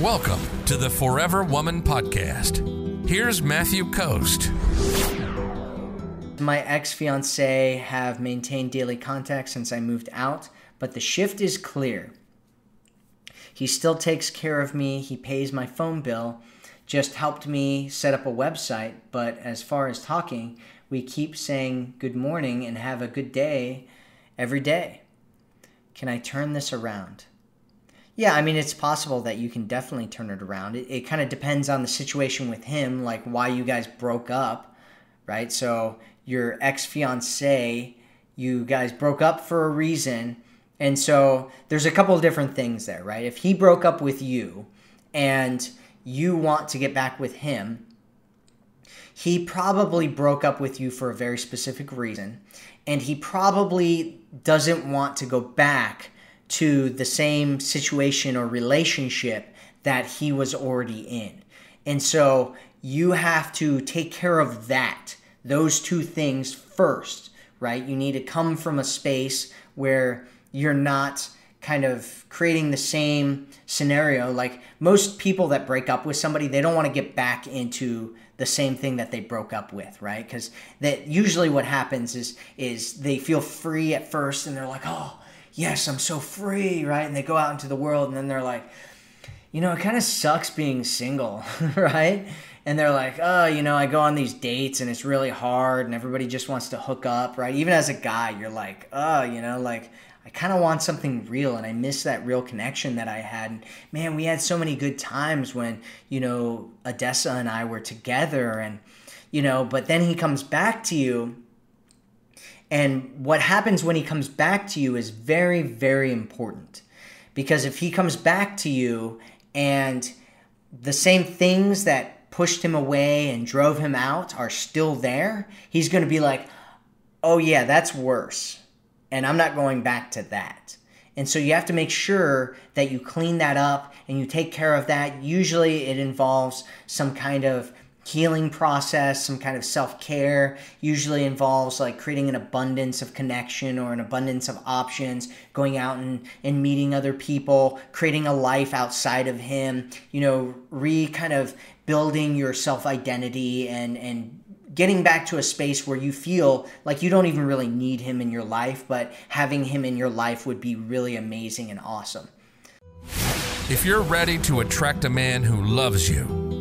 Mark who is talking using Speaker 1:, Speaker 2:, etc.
Speaker 1: Welcome to the Forever Woman Podcast. Here's Matthew Coast.
Speaker 2: My ex fiance have maintained daily contact since I moved out, but the shift is clear. He still takes care of me, he pays my phone bill, just helped me set up a website, but as far as talking, we keep saying good morning and have a good day every day. Can I turn this around? Yeah, I mean, it's possible that you can definitely turn it around. It, it kind of depends on the situation with him, like why you guys broke up, right? So, your ex fiance, you guys broke up for a reason. And so, there's a couple of different things there, right? If he broke up with you and you want to get back with him, he probably broke up with you for a very specific reason. And he probably doesn't want to go back to the same situation or relationship that he was already in. And so you have to take care of that, those two things first, right? You need to come from a space where you're not kind of creating the same scenario. Like most people that break up with somebody, they don't want to get back into the same thing that they broke up with, right? Because that usually what happens is is they feel free at first and they're like, oh, yes, I'm so free, right? And they go out into the world and then they're like, you know, it kind of sucks being single, right? And they're like, oh, you know, I go on these dates and it's really hard and everybody just wants to hook up, right? Even as a guy, you're like, oh, you know, like I kind of want something real and I miss that real connection that I had. And man, we had so many good times when, you know, Odessa and I were together and, you know, but then he comes back to you and what happens when he comes back to you is very, very important. Because if he comes back to you and the same things that pushed him away and drove him out are still there, he's going to be like, oh, yeah, that's worse. And I'm not going back to that. And so you have to make sure that you clean that up and you take care of that. Usually it involves some kind of healing process, some kind of self care, usually involves like creating an abundance of connection or an abundance of options, going out and, and meeting other people, creating a life outside of him, you know, re kind of building your self identity and, and getting back to a space where you feel like you don't even really need him in your life, but having him in your life would be really amazing and awesome.
Speaker 1: If you're ready to attract a man who loves you,